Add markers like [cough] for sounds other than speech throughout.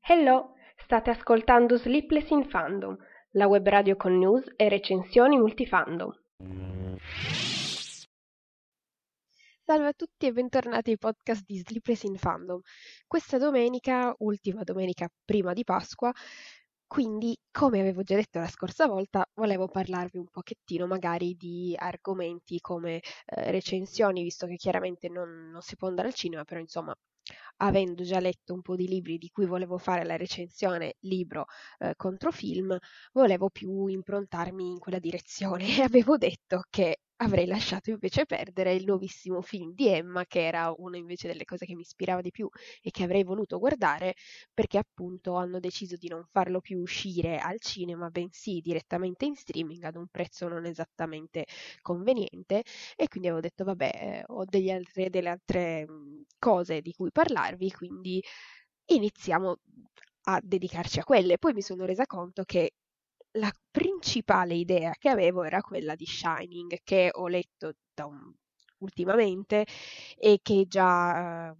Hello, state ascoltando Sleepless in Fandom, la web radio con news e recensioni multifandom. Salve a tutti e bentornati ai podcast di Sleepless in Fandom. Questa domenica, ultima domenica prima di Pasqua, quindi, come avevo già detto la scorsa volta, volevo parlarvi un pochettino magari di argomenti come eh, recensioni, visto che chiaramente non, non si può andare al cinema, però insomma avendo già letto un po' di libri di cui volevo fare la recensione libro eh, contro film, volevo più improntarmi in quella direzione. E [laughs] avevo detto che avrei lasciato invece perdere il nuovissimo film di Emma, che era una invece delle cose che mi ispirava di più e che avrei voluto guardare, perché appunto hanno deciso di non farlo più uscire al cinema, bensì direttamente in streaming ad un prezzo non esattamente conveniente. E quindi avevo detto, vabbè, eh, ho altre, delle altre cose di cui parlarvi, quindi iniziamo a dedicarci a quelle. Poi mi sono resa conto che la principale idea che avevo era quella di Shining, che ho letto un, ultimamente e che già eh,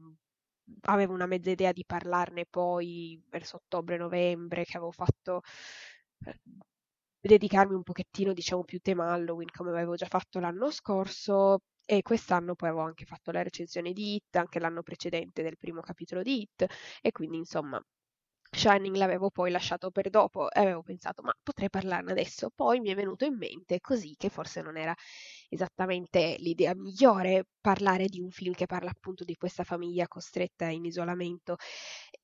avevo una mezza idea di parlarne poi verso ottobre-novembre, che avevo fatto eh, dedicarmi un pochettino, diciamo, più tema Halloween, come avevo già fatto l'anno scorso. E quest'anno poi avevo anche fatto la recensione di Hit, anche l'anno precedente del primo capitolo di Hit, e quindi insomma Shining l'avevo poi lasciato per dopo e avevo pensato, ma potrei parlarne adesso. Poi mi è venuto in mente così che forse non era esattamente l'idea migliore parlare di un film che parla appunto di questa famiglia costretta in isolamento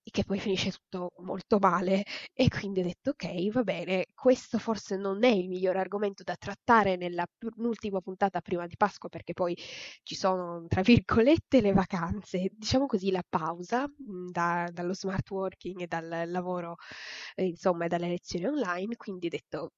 e che poi finisce tutto molto male. E quindi ho detto ok va bene questo forse non è il miglior argomento da trattare nell'ultima puntata prima di Pasqua perché poi ci sono tra virgolette le vacanze. Diciamo così la pausa da, dallo smart working e dal lavoro insomma e dalle lezioni online. Quindi ho detto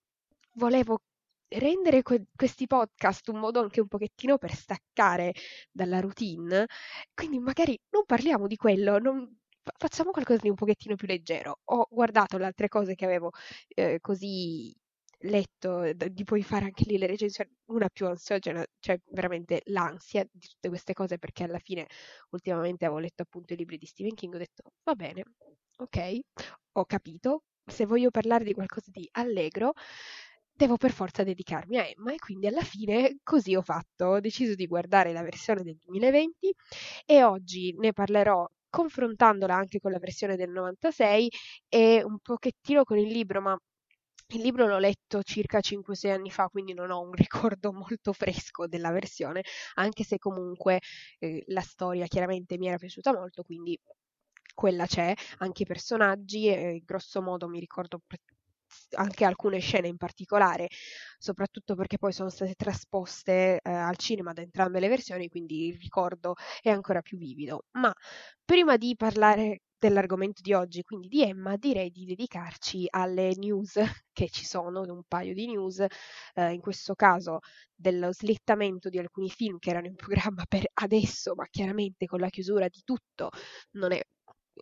volevo rendere que- questi podcast un modo anche un pochettino per staccare dalla routine, quindi magari non parliamo di quello, non... facciamo qualcosa di un pochettino più leggero. Ho guardato le altre cose che avevo eh, così letto, di poi fare anche lì le recensioni, una più ansiogena, cioè veramente l'ansia di tutte queste cose, perché alla fine ultimamente avevo letto appunto i libri di Stephen King, ho detto va bene, ok, ho capito, se voglio parlare di qualcosa di allegro, devo per forza dedicarmi a Emma e quindi alla fine così ho fatto, ho deciso di guardare la versione del 2020 e oggi ne parlerò confrontandola anche con la versione del 96 e un pochettino con il libro, ma il libro l'ho letto circa 5-6 anni fa, quindi non ho un ricordo molto fresco della versione, anche se comunque eh, la storia chiaramente mi era piaciuta molto, quindi quella c'è, anche i personaggi, e grosso modo mi ricordo anche alcune scene in particolare, soprattutto perché poi sono state trasposte eh, al cinema da entrambe le versioni, quindi il ricordo è ancora più vivido. Ma prima di parlare dell'argomento di oggi, quindi di Emma, direi di dedicarci alle news [laughs] che ci sono, un paio di news, eh, in questo caso dello slittamento di alcuni film che erano in programma per adesso, ma chiaramente con la chiusura di tutto non è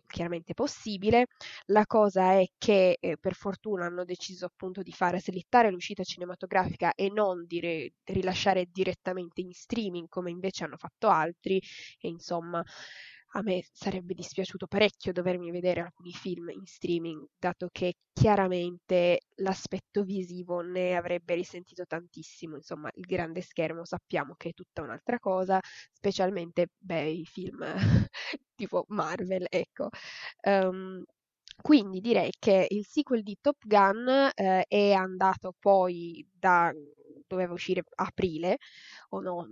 chiaramente possibile. La cosa è che eh, per fortuna hanno deciso appunto di fare slittare l'uscita cinematografica e non di re- rilasciare direttamente in streaming come invece hanno fatto altri e insomma a me sarebbe dispiaciuto parecchio dovermi vedere alcuni film in streaming, dato che chiaramente l'aspetto visivo ne avrebbe risentito tantissimo. Insomma, il grande schermo sappiamo che è tutta un'altra cosa, specialmente beh, i film [laughs] tipo Marvel, ecco. Um, quindi direi che il sequel di Top Gun eh, è andato poi da doveva uscire aprile o no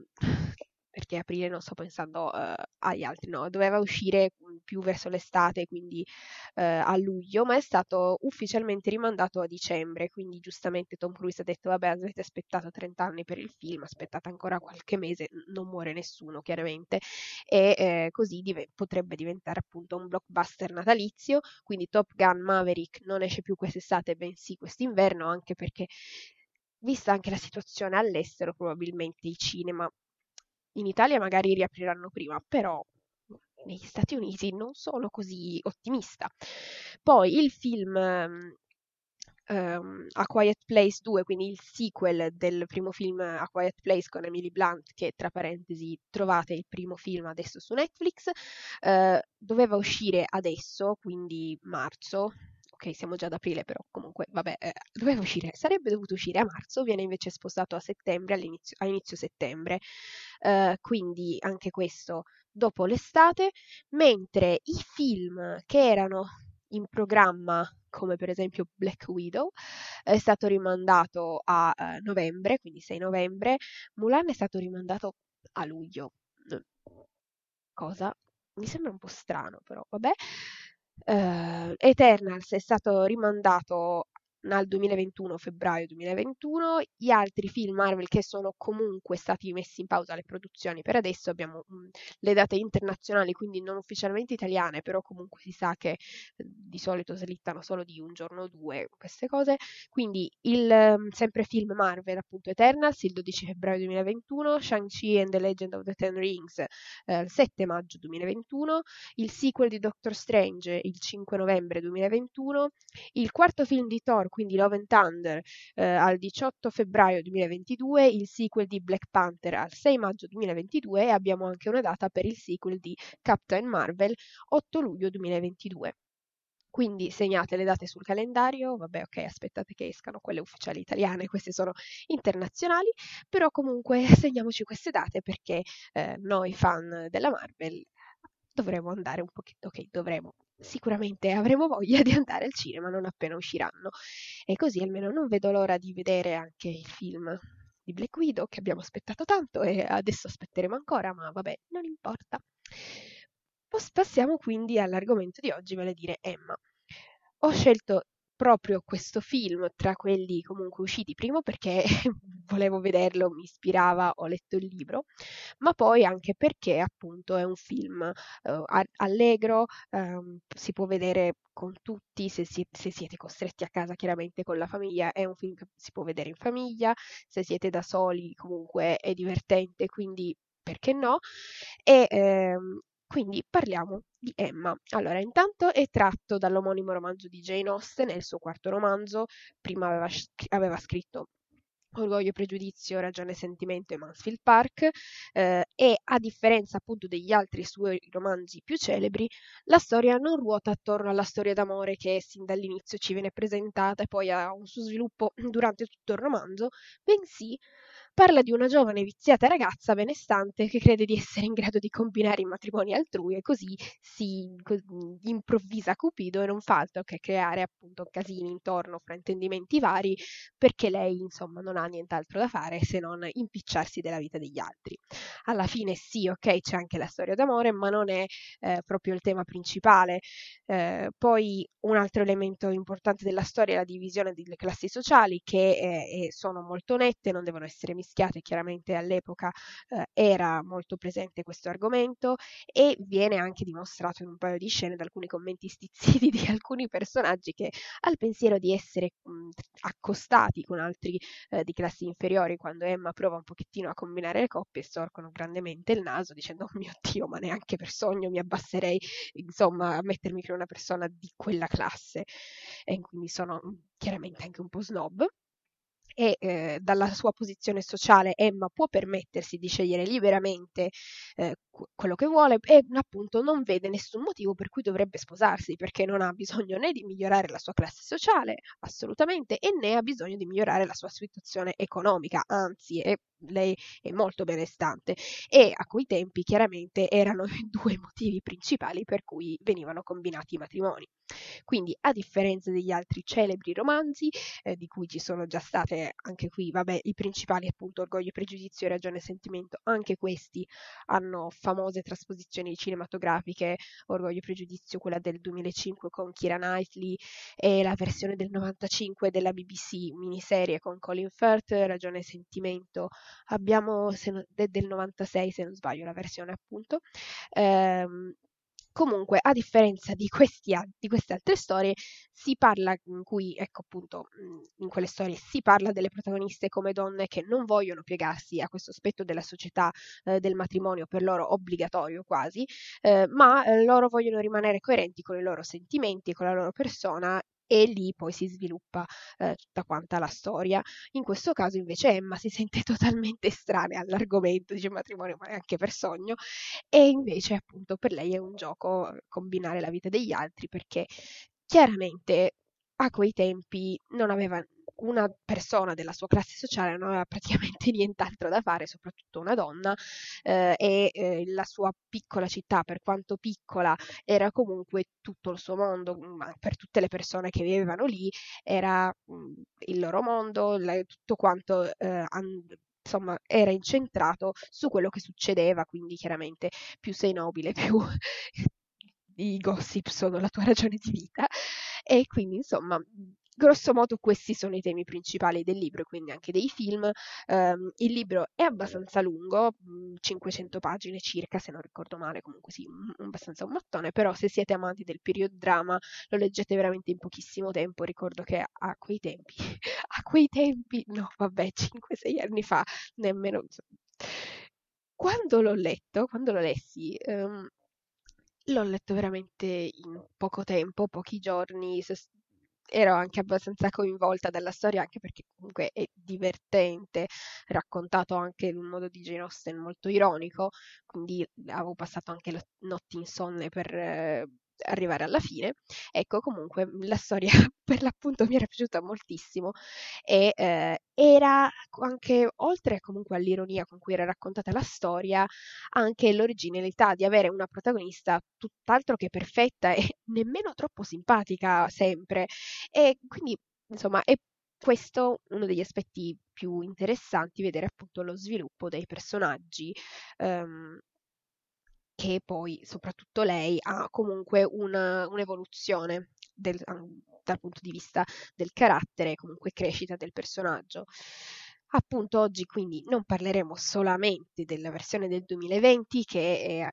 perché aprile non sto pensando uh, agli altri, no, doveva uscire più verso l'estate, quindi uh, a luglio, ma è stato ufficialmente rimandato a dicembre, quindi giustamente Tom Cruise ha detto vabbè avete aspettato 30 anni per il film, aspettate ancora qualche mese, non muore nessuno chiaramente, e eh, così div- potrebbe diventare appunto un blockbuster natalizio, quindi Top Gun Maverick non esce più quest'estate, bensì quest'inverno, anche perché vista anche la situazione all'estero, probabilmente i cinema in Italia magari riapriranno prima, però negli Stati Uniti non sono così ottimista. Poi il film um, A Quiet Place 2, quindi il sequel del primo film A Quiet Place con Emily Blunt, che tra parentesi trovate il primo film adesso su Netflix, uh, doveva uscire adesso, quindi marzo, ok, siamo già ad aprile, però comunque, vabbè, eh, doveva uscire, sarebbe dovuto uscire a marzo, viene invece spostato a settembre, all'inizio, a inizio settembre, uh, quindi anche questo dopo l'estate, mentre i film che erano in programma come per esempio Black Widow, è stato rimandato a uh, novembre, quindi 6 novembre, Mulan è stato rimandato a luglio. Cosa? Mi sembra un po' strano, però vabbè. Uh, Eternals è stato rimandato al 2021, febbraio 2021. Gli altri film Marvel che sono comunque stati messi in pausa le produzioni per adesso abbiamo mh, mm, le date internazionali, quindi non ufficialmente italiane, però comunque si sa che eh, di solito slittano solo di un giorno o due queste cose. Quindi il um, sempre film Marvel, appunto Eternals, il 12 febbraio 2021, Shang-Chi and the Legend of the Ten Rings eh, il 7 maggio 2021, il sequel di Doctor Strange il 5 novembre 2021, il quarto film di Thor quindi Love and Thunder eh, al 18 febbraio 2022, il sequel di Black Panther al 6 maggio 2022 e abbiamo anche una data per il sequel di Captain Marvel 8 luglio 2022. Quindi segnate le date sul calendario, vabbè ok, aspettate che escano quelle ufficiali italiane, queste sono internazionali, però comunque [laughs] segniamoci queste date perché eh, noi fan della Marvel dovremo andare un pochino, ok, dovremo, sicuramente avremo [laughs] voglia di andare al cinema non appena usciranno. E così almeno non vedo l'ora di vedere anche il film di Black Widow che abbiamo aspettato tanto e adesso aspetteremo ancora, ma vabbè, non importa. Passiamo quindi all'argomento di oggi, vale a dire Emma. Ho scelto proprio questo film tra quelli comunque usciti, primo perché [laughs] volevo vederlo, mi ispirava, ho letto il libro, ma poi anche perché appunto è un film uh, allegro, um, si può vedere con tutti, se, si, se, siete costretti a casa chiaramente con la famiglia, è un film che si può vedere in famiglia, se siete da soli comunque è divertente, quindi perché no? E ehm, quindi parliamo di Emma. Allora, intanto è tratto dall'omonimo romanzo di Jane Austen, è il suo quarto romanzo, prima aveva, aveva scritto Orgoglio, Pregiudizio, Ragione e Sentimento e Mansfield Park eh, e a differenza appunto degli altri suoi romanzi più celebri, la storia non ruota attorno alla storia d'amore che sin dall'inizio ci viene presentata e poi ha un suo sviluppo durante tutto il romanzo, bensì Parla di una giovane viziata ragazza benestante che crede di essere in grado di combinare i matrimoni altrui e così si improvvisa Cupido e non fa altro che creare appunto casini intorno, fraintendimenti vari, perché lei insomma non ha nient'altro da fare se non impicciarsi della vita degli altri. Alla fine sì, ok, c'è anche la storia d'amore, ma non è eh, proprio il tema principale. Eh, poi un altro elemento importante della storia è la divisione delle classi sociali che eh, sono molto nette, non devono essere mischiate mischiate, chiaramente all'epoca eh, era molto presente questo argomento e viene anche dimostrato in un paio di scene da alcuni commenti stizziti [laughs] di alcuni personaggi che al pensiero di essere mh, accostati con altri eh, di classi inferiori quando Emma prova un pochettino a combinare le coppie storcono grandemente il naso dicendo oh mio Dio ma neanche per sogno mi abbasserei insomma a mettermi con una persona di quella classe. E quindi sono chiaramente anche un po' snob e eh, dalla sua posizione sociale Emma può permettersi di scegliere liberamente eh, quello che vuole e appunto non vede nessun motivo per cui dovrebbe sposarsi perché non ha bisogno né di migliorare la sua classe sociale assolutamente e né ha bisogno di migliorare la sua situazione economica anzi è lei è molto benestante e a quei tempi chiaramente erano i [laughs] due motivi principali per cui venivano combinati i matrimoni. Quindi, a differenza degli altri celebri romanzi, eh, di cui ci sono già state anche qui, vabbè, i principali appunto Orgoglio, Pregiudizio, Ragione e Sentimento, anche questi hanno famose trasposizioni cinematografiche, Orgoglio e Pregiudizio, quella del 2005 con Kira Knightley e la versione del 95 della BBC miniserie con Colin Firth, Ragione e Sentimento, abbiamo no, del 96 se non sbaglio la versione appunto. Ehm, Comunque, a differenza di, questi, di, queste altre storie, si parla in cui, ecco appunto, in quelle storie si parla delle protagoniste come donne che non vogliono piegarsi a questo aspetto della società eh, del matrimonio per loro obbligatorio quasi, eh, ma eh, loro vogliono rimanere coerenti con i loro sentimenti, con la loro persona e lì poi si sviluppa eh, tutta quanta la storia. In questo caso invece Emma si sente [laughs] totalmente estranea all'argomento, dice matrimonio, ma anche per sogno, e invece appunto per lei è un gioco eh, combinare la vita degli altri perché chiaramente a quei tempi non aveva una persona della sua classe sociale non aveva praticamente [laughs] nient'altro da fare, soprattutto una donna, eh, e eh, la sua piccola città, per quanto piccola, era comunque tutto il suo mondo, ma per tutte le persone che vivevano lì era mh, mm, il loro mondo, la, tutto quanto eh, an- insomma era incentrato su quello che succedeva, quindi chiaramente più sei nobile, [laughs] più i gossip sono la tua ragione di vita. E quindi insomma grosso modo questi sono i temi principali del libro, quindi anche dei film. Um, il libro è abbastanza lungo, 500 pagine circa, se non ricordo male, comunque sì, abbastanza un mattone, però se siete amanti del period drama lo leggete veramente in pochissimo tempo. Ricordo che a quei tempi, [laughs] a quei tempi, no, vabbè, [laughs] 5-6 anni fa, nemmeno... Quando l'ho letto, quando lo lessi, um, l'ho letto veramente in poco tempo, pochi giorni, ero anche abbastanza coinvolta dalla storia, anche perché comunque è divertente, raccontato anche in un modo di Jane Austen molto ironico, quindi avevo passato anche notti insonne per eh, arrivare alla fine. Ecco, comunque la storia [laughs] per l'appunto mi era piaciuta moltissimo e eh, era anche, oltre comunque all'ironia con cui era raccontata la storia, anche l'originalità di avere una protagonista tutt'altro che perfetta e [laughs] nemmeno troppo simpatica sempre. E quindi, insomma, è questo uno degli aspetti più interessanti, vedere appunto lo sviluppo dei personaggi um, che poi soprattutto lei ha comunque una, un'evoluzione del, dal punto di vista del carattere, comunque crescita del personaggio. Appunto oggi quindi non parleremo solamente della versione del 2020 che è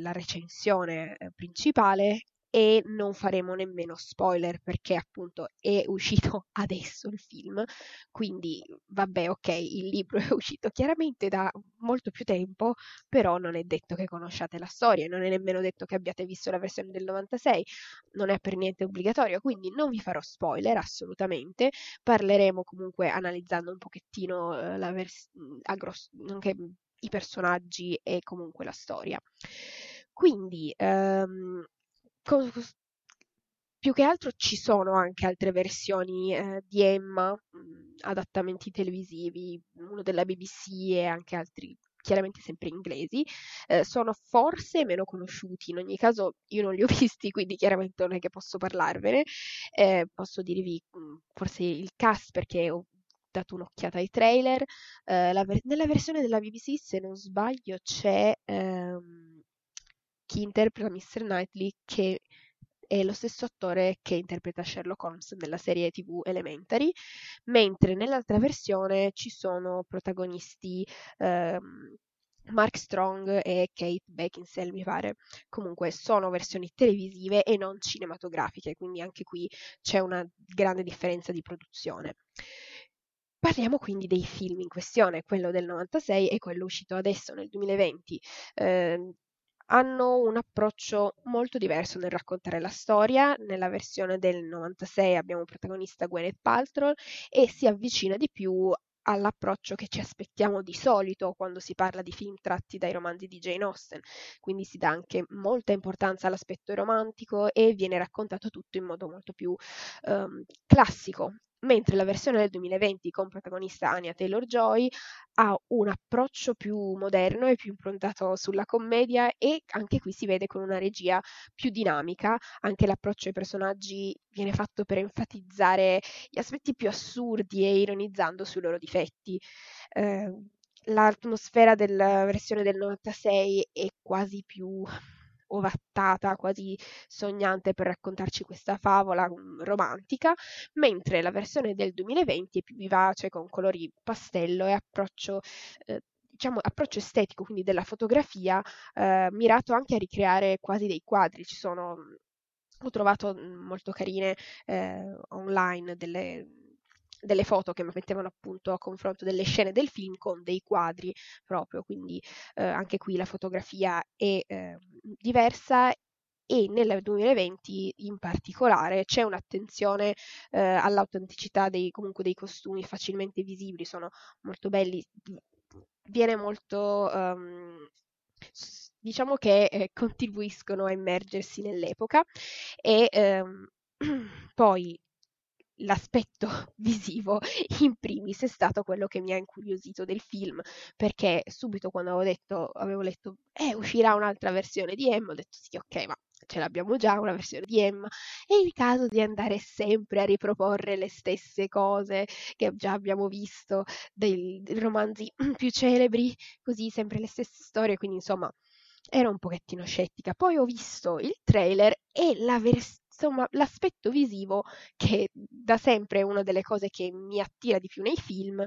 la recensione eh, principale e non faremo nemmeno spoiler perché appunto è uscito [laughs] adesso il film, quindi vabbè ok, il libro è uscito chiaramente da molto più tempo, però non è detto che conosciate la storia, non è nemmeno detto che abbiate visto la versione del 96, non è per niente obbligatorio, quindi non vi farò spoiler assolutamente, parleremo comunque analizzando un pochettino eh, la vers- a anche i personaggi e comunque la storia. Quindi, um, più che altro ci sono anche altre versioni eh, di Emma, mh, mm, adattamenti televisivi, uno della BBC e anche altri chiaramente sempre inglesi, eh, sono forse meno conosciuti, in ogni caso io non li ho [laughs] visti, quindi chiaramente non è che posso parlarvene, eh, posso dirvi mh, mm, forse il cast perché ho dato un'occhiata ai trailer, eh, ver- nella versione della BBC se non sbaglio c'è... Ehm, chi interpreta Mr. Knightley, che è lo stesso attore che interpreta Sherlock Holmes nella serie TV Elementary, mentre nell'altra versione ci sono protagonisti ehm, Mark Strong e Kate Beckinsale, mi pare. Comunque sono versioni televisive e non cinematografiche, quindi anche qui c'è una grande differenza di produzione. Parliamo quindi dei film in questione, quello del 96 e quello uscito adesso nel 2020. Eh, hanno un approccio molto diverso nel raccontare la storia. Nella versione del 96 abbiamo protagonista Gwyneth Paltrow e si avvicina di più all'approccio che ci aspettiamo di solito quando si parla di film tratti dai romanzi di Jane Austen, quindi si dà anche molta importanza all'aspetto romantico e viene raccontato tutto in modo molto più um, classico. Mentre la versione del 2020 con protagonista Anya Taylor-Joy ha un approccio più moderno e più improntato sulla commedia e anche qui si vede con una regia più dinamica, anche l'approccio ai personaggi viene fatto per enfatizzare gli aspetti più assurdi e ironizzando sui loro difetti. Eh, l'atmosfera della versione del 96 è quasi più ovattata, quasi sognante per raccontarci questa favola mm, romantica, mentre la versione del 2020 è più vivace con colori pastello e approccio eh, diciamo, approccio estetico, quindi della fotografia, eh, mirato anche a ricreare quasi dei quadri. Ci sono, ho trovato mm, molto carine eh, online delle, delle foto che mettevano appunto a confronto delle scene del film con dei quadri proprio, quindi eh, anche qui la fotografia è eh, diversa e nel 2020 in particolare c'è un'attenzione eh, all'autenticità dei, comunque dei costumi facilmente visibili, sono molto belli, viene molto... Um, diciamo che eh, contribuiscono a immergersi nell'epoca e ehm, [clears throat] poi l'aspetto [laughs] visivo in primis è stato quello che mi ha incuriosito del film, perché subito quando avevo, detto, avevo letto, eh, uscirà un'altra versione di Emma, ho detto sì, ok, ma ce l'abbiamo già una versione di Emma, è il caso di andare sempre a riproporre le stesse cose che già abbiamo visto dei, dei romanzi [clears throat] più celebri, così sempre le stesse storie, quindi insomma ero un pochettino scettica. Poi ho visto il trailer e la versione insomma, l'aspetto visivo, che da sempre è una delle cose che mi attira di più nei film,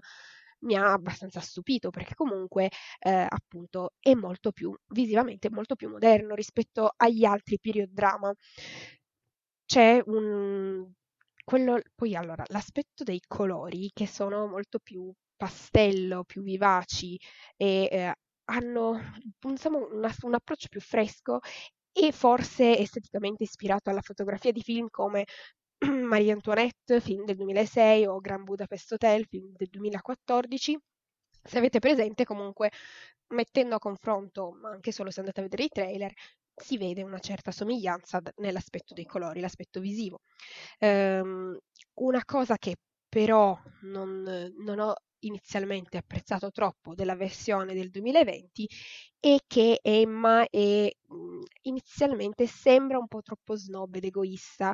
mi ha abbastanza stupito perché comunque eh, appunto è molto più visivamente molto più moderno rispetto agli altri period drama. C'è un quello poi allora l'aspetto dei colori che sono molto più pastello, più vivaci e eh, hanno insomma, una, un approccio più fresco e forse esteticamente ispirato alla fotografia di film come [clears throat] Marie Antoinette, film del 2006, o Grand Budapest Hotel, film del 2014. Se avete presente, comunque, mettendo a confronto, anche solo se andate a vedere i trailer, si vede una certa somiglianza nell'aspetto dei colori, l'aspetto visivo. Um, una cosa che però non, non ho inizialmente apprezzato troppo della versione del 2020 è che Emma è, mhmm, inizialmente sembra un po' troppo snob ed egoista,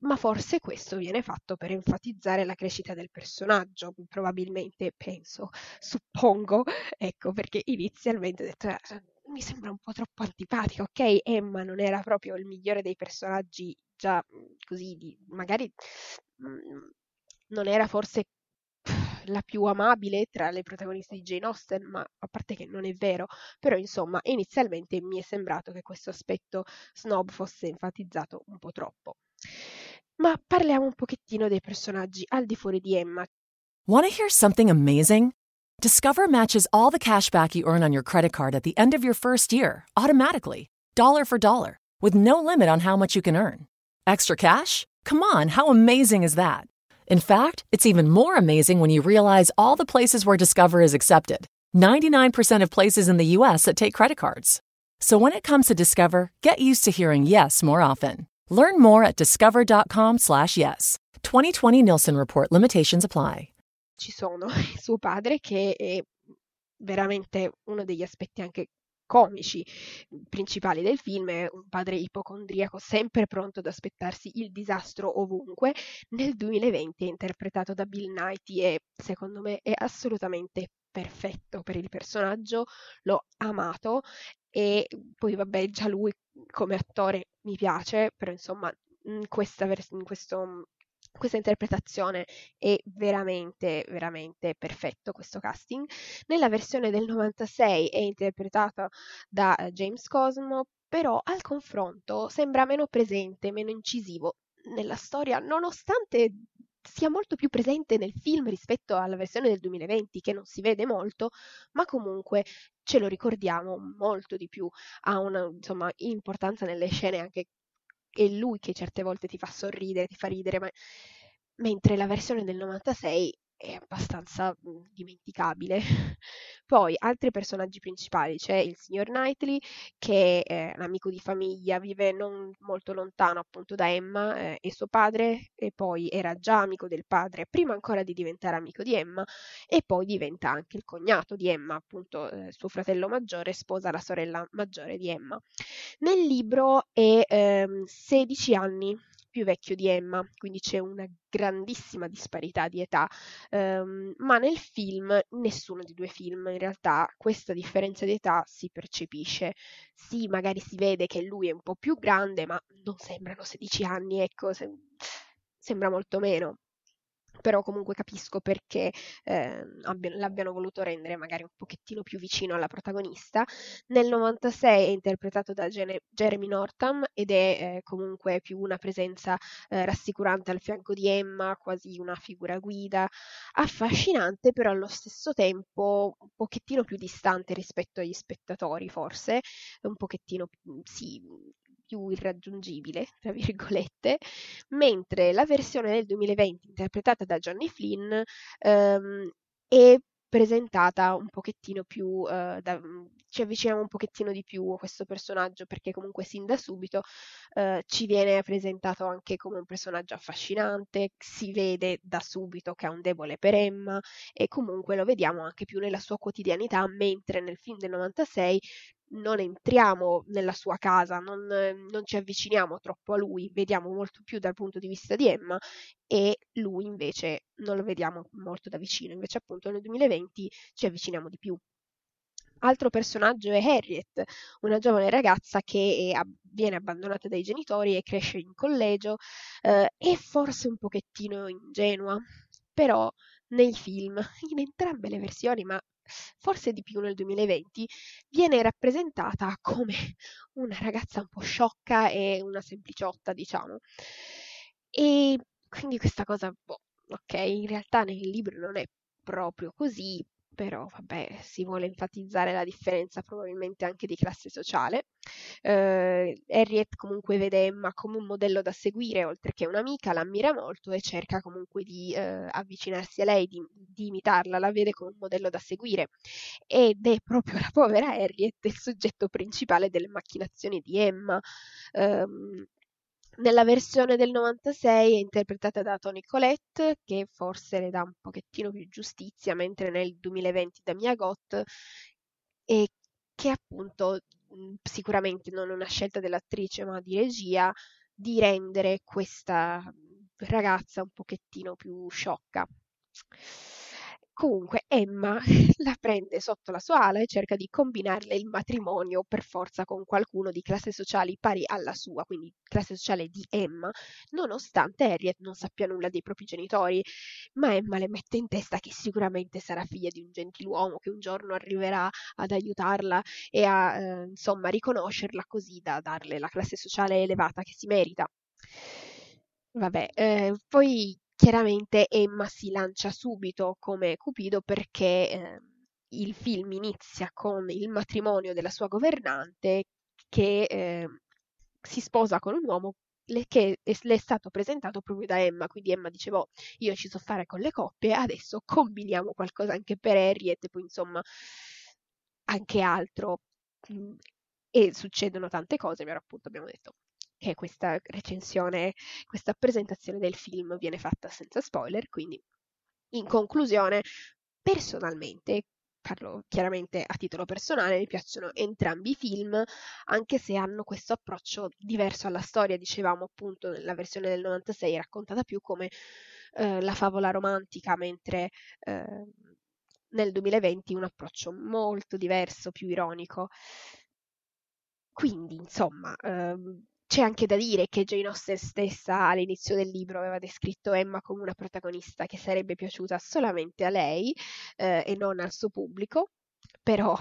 ma forse questo viene fatto per enfatizzare la crescita del personaggio, probabilmente penso, suppongo, [laughs] ecco perché inizialmente ho detto eh, mi sembra un po' troppo antipatica, ok? Emma non era proprio il migliore dei personaggi già mhmm, così, di, magari mh, mhmm, non era forse la più amabile tra le protagoniste di Jane Austen, ma a parte che non è vero, però insomma inizialmente mi è sembrato che questo aspetto snob fosse enfatizzato un po' troppo. Ma parliamo un pochettino dei personaggi al di fuori di Emma. Want to hear something amazing? Discover matches all the cash back you earn on your credit card at the end of your first year automatically, dollar for dollar, with no limit on how much you can earn. Extra cash? Come on, how amazing is that? In fact, it's even more amazing when you realize all the places where Discover is accepted 99% of places in the US that take credit cards. So when it comes to Discover, get used to hearing yes more often. Learn more at discover.com/slash yes. 2020 Nielsen Report limitations apply. Ci sono [laughs] suo padre che è veramente uno degli aspetti anche comici principali del film un padre ipocondriaco sempre pronto ad aspettarsi il disastro ovunque. Nel 2020 è interpretato da Bill Nighy e secondo me è assolutamente perfetto per il personaggio, l'ho amato e poi vabbè già lui come attore mi piace, però insomma in, vers- in questo questa interpretazione è veramente, veramente perfetto questo casting. Nella versione del 96 è interpretata da eh, James Cosmo, però al confronto sembra meno presente, meno incisivo nella storia, nonostante sia molto più presente nel film rispetto alla versione del 2020 che non si vede molto, ma comunque ce lo ricordiamo molto di più, ha una insomma, importanza nelle scene anche è lui che certe volte ti fa sorridere, ti fa ridere, ma... mentre la versione del 96 è abbastanza mhmm, dimenticabile. [laughs] Poi altri personaggi principali, c'è il signor Knightley che è un amico di famiglia, vive non molto lontano appunto da Emma eh, e suo padre e poi era già amico del padre prima ancora di diventare amico di Emma e poi diventa anche il cognato di Emma, appunto eh, suo fratello maggiore sposa la sorella maggiore di Emma. Nel libro è ehm, 16 anni più vecchio di Emma, quindi c'è una grandissima disparità di età, um, ma nel film, nessuno dei due film, in realtà questa differenza di età si percepisce. Sì, magari si vede che lui è un po' più grande, ma non sembrano 16 anni, ecco, se- sembra molto meno però comunque capisco perché eh, abbiano, l'abbiano voluto rendere magari un pochettino più vicino alla protagonista. Nel 96 è interpretato da Gene, Jeremy Northam ed è eh, comunque più una presenza eh, rassicurante al fianco di Emma, quasi una figura guida, affascinante però allo stesso tempo un pochettino più distante rispetto agli spettatori forse, un pochettino sì, più irraggiungibile, tra virgolette, mentre la versione del 2020 interpretata da Johnny Flynn ehm, è presentata un pochettino più, uh, da, ci avviciniamo un pochettino di più a questo personaggio perché comunque sin da subito uh, ci viene presentato anche come un personaggio affascinante, si vede da subito che ha un debole per Emma e comunque lo vediamo anche più nella sua quotidianità, mentre nel film del 96 non entriamo nella sua casa, non, non, ci avviciniamo troppo a lui, vediamo molto più dal punto di vista di Emma e lui invece non lo vediamo molto da vicino, invece appunto nel 2020 ci avviciniamo di più. Altro personaggio è Harriet, una giovane ragazza che è, viene abbandonata dai genitori e cresce in collegio, eh, è forse un pochettino ingenua, però nei film, in entrambe le versioni, ma forse di più nel 2020, viene rappresentata [laughs] come una ragazza un po' sciocca e una sempliciotta, diciamo. E quindi questa cosa, boh, ok, in realtà nel libro non è proprio così, però vabbè, si vuole enfatizzare la differenza probabilmente anche di classe sociale. Eh, Harriet comunque vede Emma come un modello da seguire, oltre che un'amica, l'ammira molto e cerca comunque di eh, avvicinarsi a lei, di, di, imitarla, la vede come un modello da seguire. Ed è proprio la povera Harriet il soggetto principale delle macchinazioni di Emma. Um, nella versione del 96 è interpretata da Toni Collette, che forse le dà un pochettino più giustizia, mentre nel 2020 da Mia Goth, e che appunto sicuramente non è una scelta dell'attrice ma di regia, di rendere questa ragazza un pochettino più sciocca. Comunque Emma [laughs] la prende sotto la sua ala e cerca di combinarle il matrimonio per forza con qualcuno di classe sociali pari alla sua, quindi classe sociale di Emma, nonostante Harriet non sappia nulla dei propri genitori, ma Emma le mette in testa che sicuramente sarà figlia di un gentiluomo che un giorno arriverà ad aiutarla e a eh, insomma riconoscerla così da darle la classe sociale elevata che si merita. Vabbè, eh, poi chiaramente Emma si lancia subito come Cupido perché eh, il film inizia con il matrimonio della sua governante che eh, si sposa con un uomo che le è stato presentato proprio da Emma, quindi Emma diceva oh, io ci so fare con le coppie, adesso combiniamo qualcosa anche per Harriet poi insomma anche altro. Mm, e succedono tante cose, però appunto abbiamo detto che questa recensione, questa presentazione del film viene fatta senza spoiler, quindi in conclusione, personalmente, parlo chiaramente a titolo personale, mi piacciono entrambi i film, anche se hanno questo approccio diverso alla storia, dicevamo appunto nella versione del 96 è raccontata più come eh, la favola romantica, mentre eh, nel 2020 un approccio molto diverso, più ironico. Quindi, insomma, ehm, c'è anche da dire che Jane Austen stessa all'inizio del libro aveva descritto Emma come una protagonista che sarebbe piaciuta solamente a lei eh, e non al suo pubblico, però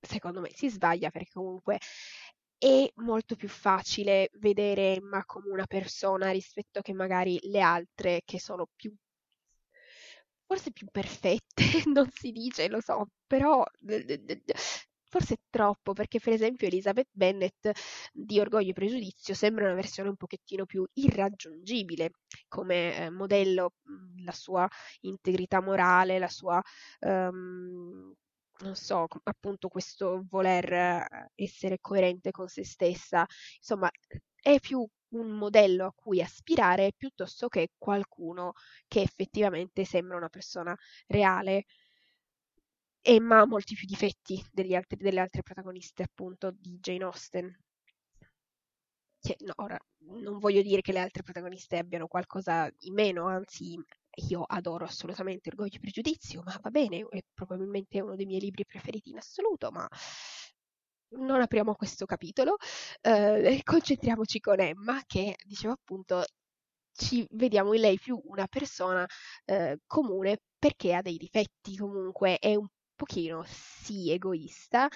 secondo me si sbaglia perché comunque è molto più facile vedere Emma come una persona rispetto che magari le altre che sono più forse più perfette, [laughs] non si dice, lo so, però forse troppo, perché per esempio Elizabeth Bennet di Orgoglio e Pregiudizio sembra una versione un pochettino più irraggiungibile come eh, modello, la sua integrità morale, la sua, um, non so, appunto questo voler eh, essere coerente con se stessa, insomma, è più un modello a cui aspirare piuttosto che qualcuno che effettivamente sembra una persona reale. Emma ha molti più difetti altri, delle altre protagoniste, appunto, di Jane Austen. Che, no, ora, non voglio dire che le altre protagoniste abbiano qualcosa in meno, anzi, io adoro assolutamente Orgoglio e Pregiudizio, ma va bene, è probabilmente uno dei miei libri preferiti in assoluto, ma non apriamo questo capitolo, eh, concentriamoci con Emma che, dicevo appunto, ci vediamo in lei più una persona eh, comune perché ha dei difetti, comunque è un pochino sì egoista,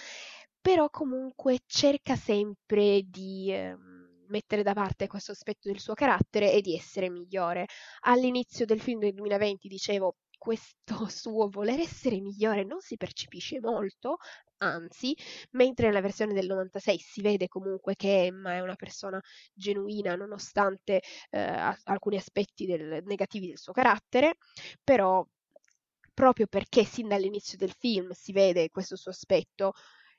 però comunque cerca sempre di... Ehm, mettere da parte questo aspetto del suo carattere e di essere migliore. All'inizio del film del 2020 dicevo questo [laughs] suo voler essere migliore non si percepisce molto, anzi, mentre nella versione del 96 si vede comunque che Emma è una persona genuina nonostante eh, alcuni aspetti del, negativi del suo carattere, però proprio perché sin dall'inizio del film si vede questo suo aspetto,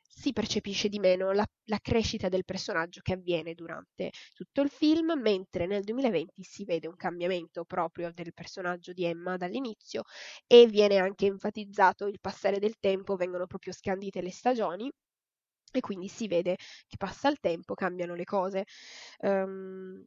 si percepisce di meno la, la, crescita del personaggio che avviene durante tutto il film, mentre nel 2020 si vede un cambiamento proprio del personaggio di Emma dall'inizio e viene anche enfatizzato il passare del tempo, vengono proprio scandite le stagioni e quindi si vede che passa il tempo, cambiano le cose. Um,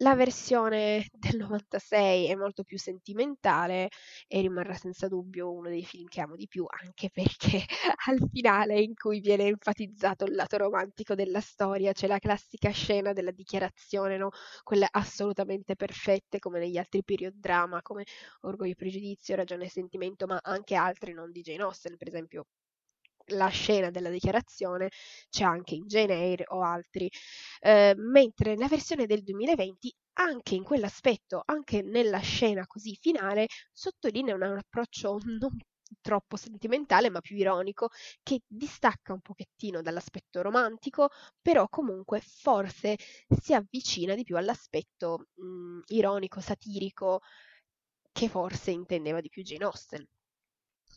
la versione del 96 è molto più sentimentale e rimarrà senza dubbio uno dei film che amo di più, anche perché [laughs] al finale in cui viene enfatizzato il lato romantico della storia c'è la classica scena della dichiarazione, no? quelle assolutamente perfette come negli altri period drama come Orgoglio e Pregiudizio, Ragione e Sentimento, ma anche altri non di Jane Austen, per esempio la scena della dichiarazione c'è anche in Jane Eyre o altri, eh, mentre la versione del 2020 anche in quell'aspetto, anche nella scena così finale, sottolinea un, approccio non troppo sentimentale ma più ironico che distacca un pochettino dall'aspetto romantico però comunque forse si avvicina di più all'aspetto mh, mm, ironico satirico che forse intendeva di più Jane Austen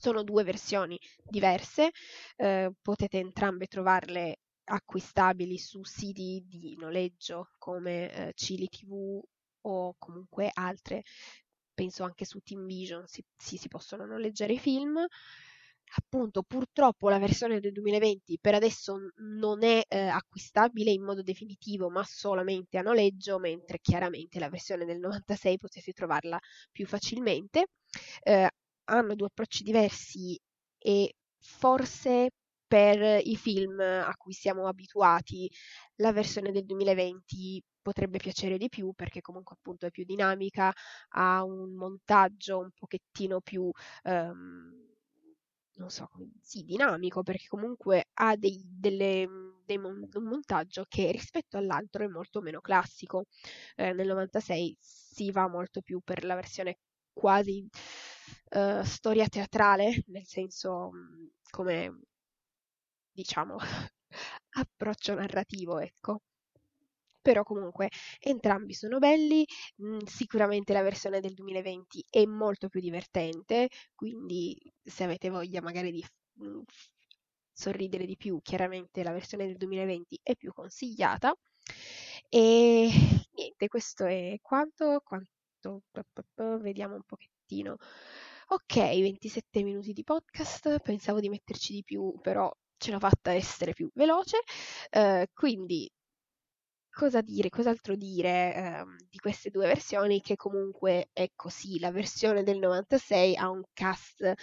sono due versioni diverse, eh, potete entrambe trovarle acquistabili su siti di noleggio come eh, Cili TV o comunque altre, penso anche su Team Vision si, si, si possono noleggiare i film. Appunto, purtroppo la versione del 2020 per adesso non è eh, acquistabile in modo definitivo, ma solamente a noleggio, mentre chiaramente la versione del 96 potete trovarla più facilmente. Eh, hanno due approcci diversi e forse per i film a cui siamo abituati la versione del 2020 potrebbe piacere di più perché comunque appunto è più dinamica, ha un montaggio un pochettino più um, non so, sì, dinamico perché comunque ha dei, delle, dei, un montaggio che rispetto all'altro è molto meno classico. Eh, nel 96 si va molto più per la versione quasi uh, storia teatrale, nel senso mm, come diciamo [laughs] approccio narrativo, ecco. Però comunque entrambi sono belli, mh, mm, sicuramente la versione del 2020 è molto più divertente, quindi se avete voglia magari di mh, mm, sorridere di più, chiaramente la versione del 2020 è più consigliata. E niente, questo è quanto, quanto vediamo un pochettino. Ok, 27 minuti di podcast, pensavo di metterci di più, però ce l'ho fatta essere più veloce. Uh, quindi, cosa dire, cos'altro dire uh, di queste due versioni? Che comunque è così, la versione del 96 ha un cast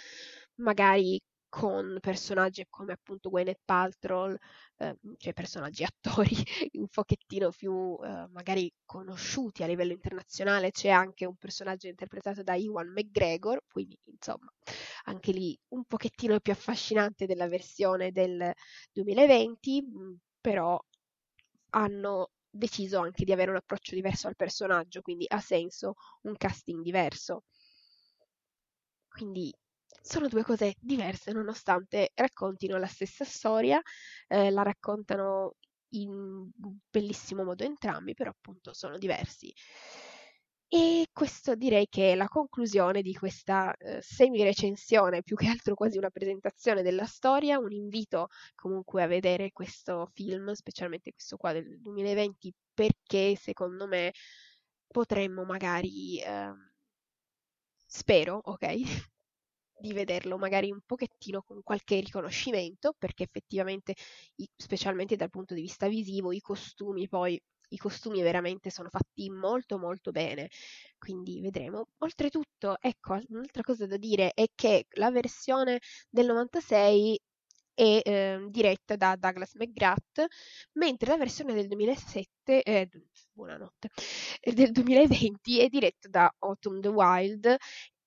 magari con personaggi come appunto Gwyneth Paltrow, eh, cioè personaggi, [laughs] attori un pochettino più eh, magari conosciuti a livello internazionale, c'è anche un personaggio interpretato da Iwan McGregor, quindi insomma anche lì un pochettino più affascinante della versione del 2020, mm, però hanno deciso anche di avere un approccio diverso al personaggio, quindi ha senso un casting diverso. Quindi sono due cose diverse nonostante raccontino la stessa storia, eh, la raccontano in bellissimo modo entrambi, però appunto sono diversi. E questo direi che è la conclusione di questa eh, semi-recensione, più che altro quasi una presentazione della storia, un invito comunque a vedere questo film, specialmente questo qua del 2020, perché secondo me potremmo magari, eh, spero, ok, [laughs] di vederlo magari un pochettino con qualche riconoscimento, perché effettivamente, specialmente dal punto di vista visivo, i costumi poi i costumi veramente sono fatti molto molto bene, quindi vedremo. Oltretutto, ecco, un'altra cosa da dire è che la versione del 96 è eh, diretta da Douglas McGrath, mentre la versione del 2007, eh, buonanotte, del 2020 è diretta da Autumn the Wild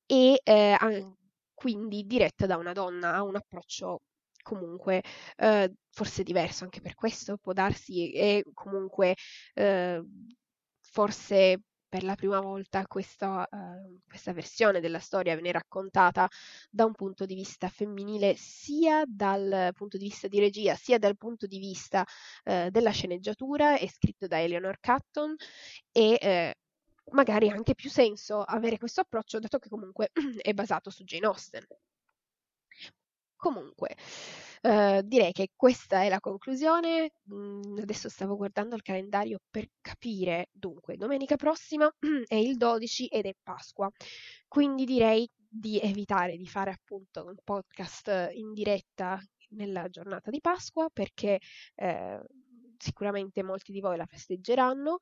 e eh, quindi diretta da una donna, ha un approccio comunque eh, forse diverso anche per questo, può darsi, e comunque eh, forse per la prima volta questa, uh, questa, versione della storia viene raccontata da un punto di vista femminile sia dal punto di vista di regia sia dal punto di vista uh, della sceneggiatura, è scritto da Eleanor Catton e uh, magari ha anche più senso avere questo approccio dato che comunque [clears throat] è basato su Jane Austen. Comunque, eh, direi che questa è la conclusione. Mm, adesso stavo guardando il calendario per capire. Dunque, domenica prossima [clears throat] è il 12 ed è Pasqua, quindi direi di evitare di fare appunto un podcast in diretta nella giornata di Pasqua perché eh, sicuramente molti di voi la festeggeranno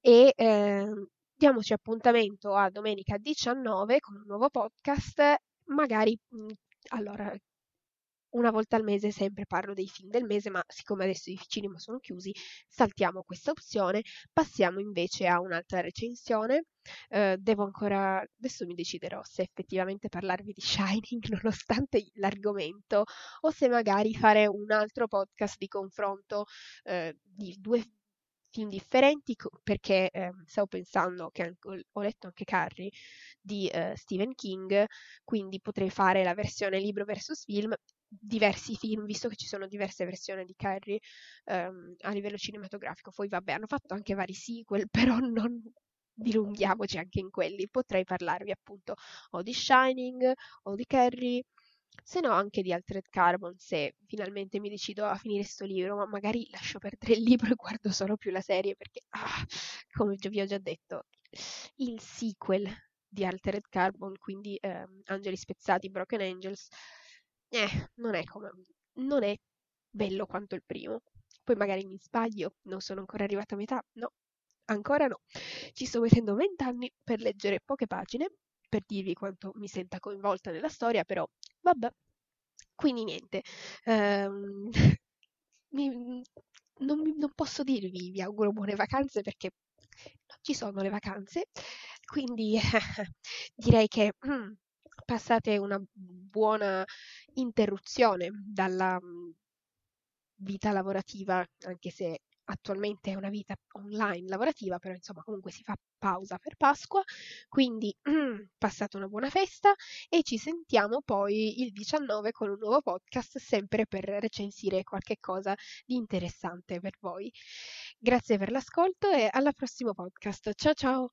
e eh, diamoci appuntamento a domenica 19 con un nuovo podcast magari mm, allora una volta al mese sempre parlo dei film del mese, ma siccome adesso i cinema sono chiusi, saltiamo questa opzione, passiamo invece a un'altra recensione. Uh, devo ancora, adesso mi deciderò se effettivamente parlarvi di Shining [laughs] nonostante l'argomento o se magari fare un altro podcast di confronto uh, di due film differenti perché eh, stavo pensando che ho letto anche Carrie di eh, Stephen King, quindi potrei fare la versione libro versus film diversi film, visto che ci sono diverse versioni di Carrie um, a livello cinematografico. Poi vabbè, hanno fatto anche vari sequel, [laughs] però non dilunghiamoci anche in quelli. Potrei parlarvi appunto o di Shining o di Carrie, se no anche di Altered Carbon, se finalmente mi decido a finire questo libro, ma magari lascio perdere il libro e guardo solo più la serie perché, ah, come vi ho già detto, il sequel di Altered Carbon, quindi um, Angeli Spezzati, Broken Angels, eh, non è come, non è bello quanto il primo. Poi magari mi sbaglio, non sono ancora arrivata a metà, no, ancora no. Ci sto mettendo vent'anni per leggere poche pagine, per dirvi quanto mi senta coinvolta nella storia, però vabbè. Quindi niente, um, [laughs] mi, non, non, posso dirvi vi auguro buone vacanze perché non ci sono le vacanze, quindi [laughs] direi che mm, passate una buona interruzione dalla mm, vita lavorativa, anche se attualmente è una vita online lavorativa, però insomma comunque si fa pausa per Pasqua, quindi [clears throat] passate una buona festa e ci sentiamo poi il 19 con un nuovo podcast sempre per recensire qualche cosa di interessante per voi. Grazie per l'ascolto e al prossimo podcast. Ciao ciao!